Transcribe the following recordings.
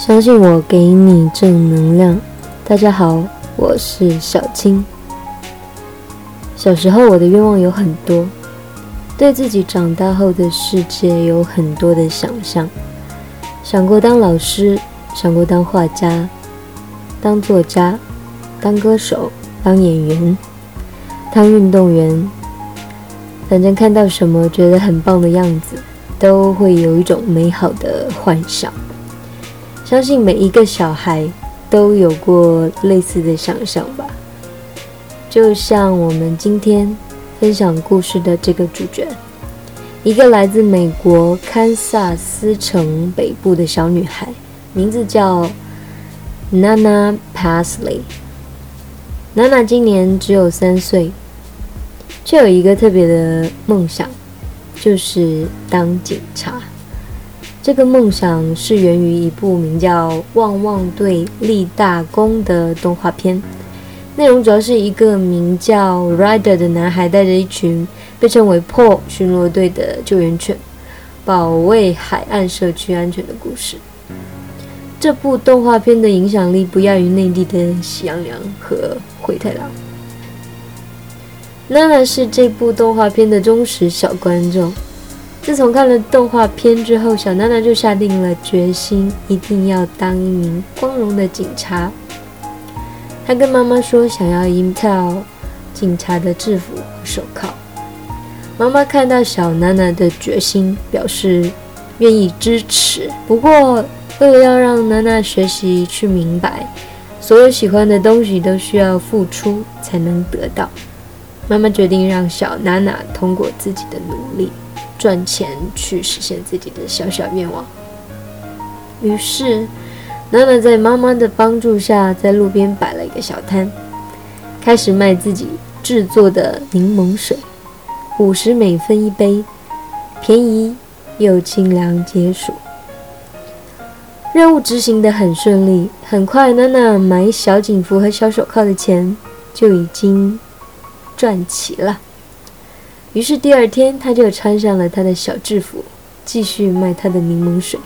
相信我，给你正能量。大家好，我是小青。小时候，我的愿望有很多，对自己长大后的世界有很多的想象。想过当老师，想过当画家、当作家、当歌手、当演员、当运动员。反正看到什么觉得很棒的样子，都会有一种美好的幻想。相信每一个小孩都有过类似的想象吧。就像我们今天分享故事的这个主角，一个来自美国堪萨斯城北部的小女孩，名字叫 Nana Pasley。娜娜今年只有三岁，却有一个特别的梦想，就是当警察。这个梦想是源于一部名叫《旺旺队立大功》的动画片，内容主要是一个名叫 Ryder 的男孩带着一群被称为 Paul 巡逻队的救援犬，保卫海岸社区安全的故事。这部动画片的影响力不亚于内地的《喜羊羊》和《灰太狼》。娜娜是这部动画片的忠实小观众。自从看了动画片之后，小娜娜就下定了决心，一定要当一名光荣的警察。她跟妈妈说，想要一套警察的制服和手铐。妈妈看到小娜娜的决心，表示愿意支持。不过，为了要让娜娜学习去明白，所有喜欢的东西都需要付出才能得到，妈妈决定让小娜娜通过自己的努力。赚钱去实现自己的小小愿望。于是，娜娜在妈妈的帮助下，在路边摆了一个小摊，开始卖自己制作的柠檬水，五十美分一杯，便宜又清凉解暑。任务执行得很顺利，很快，娜娜买小警服和小手铐的钱就已经赚齐了。于是第二天，他就穿上了他的小制服，继续卖他的柠檬水。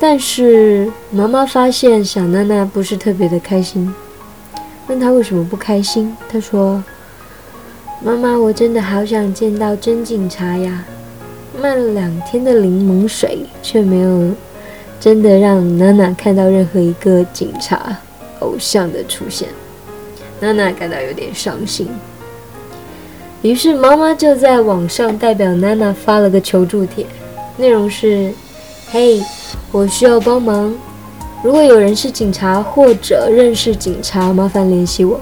但是妈妈发现小娜娜不是特别的开心，问她为什么不开心。她说：“妈妈，我真的好想见到真警察呀！卖了两天的柠檬水，却没有真的让娜娜看到任何一个警察偶像的出现。”娜娜感到有点伤心。于是妈妈就在网上代表娜娜发了个求助帖，内容是：“嘿，我需要帮忙，如果有人是警察或者认识警察，麻烦联系我。”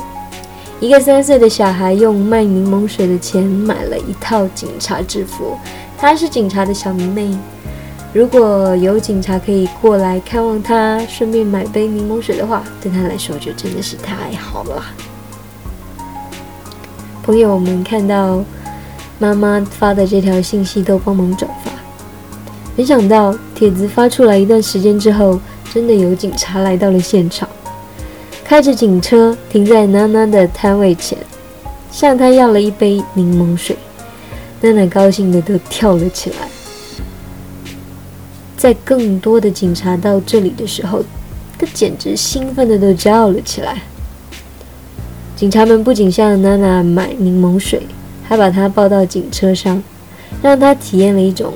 一个三岁的小孩用卖柠檬水的钱买了一套警察制服，他是警察的小迷妹。如果有警察可以过来看望他，顺便买杯柠檬水的话，对他来说就真的是太好了。朋友们看到妈妈发的这条信息都帮忙转发，没想到帖子发出来一段时间之后，真的有警察来到了现场，开着警车停在娜娜的摊位前，向她要了一杯柠檬水。娜娜高兴的都跳了起来。在更多的警察到这里的时候，她简直兴奋的都叫了起来。警察们不仅向娜娜买柠檬水，还把她抱到警车上，让她体验了一种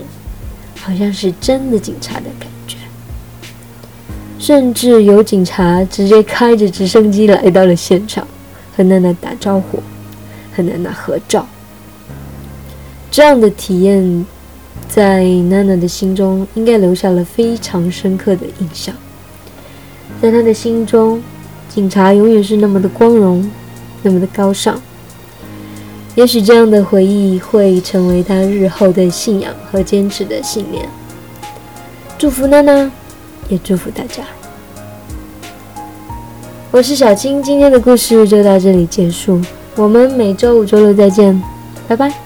好像是真的警察的感觉。甚至有警察直接开着直升机来到了现场，和娜娜打招呼，和娜娜合照。这样的体验，在娜娜的心中应该留下了非常深刻的印象。在她的心中，警察永远是那么的光荣。那么的高尚，也许这样的回忆会成为他日后的信仰和坚持的信念。祝福娜娜，也祝福大家。我是小青，今天的故事就到这里结束，我们每周五、周六再见，拜拜。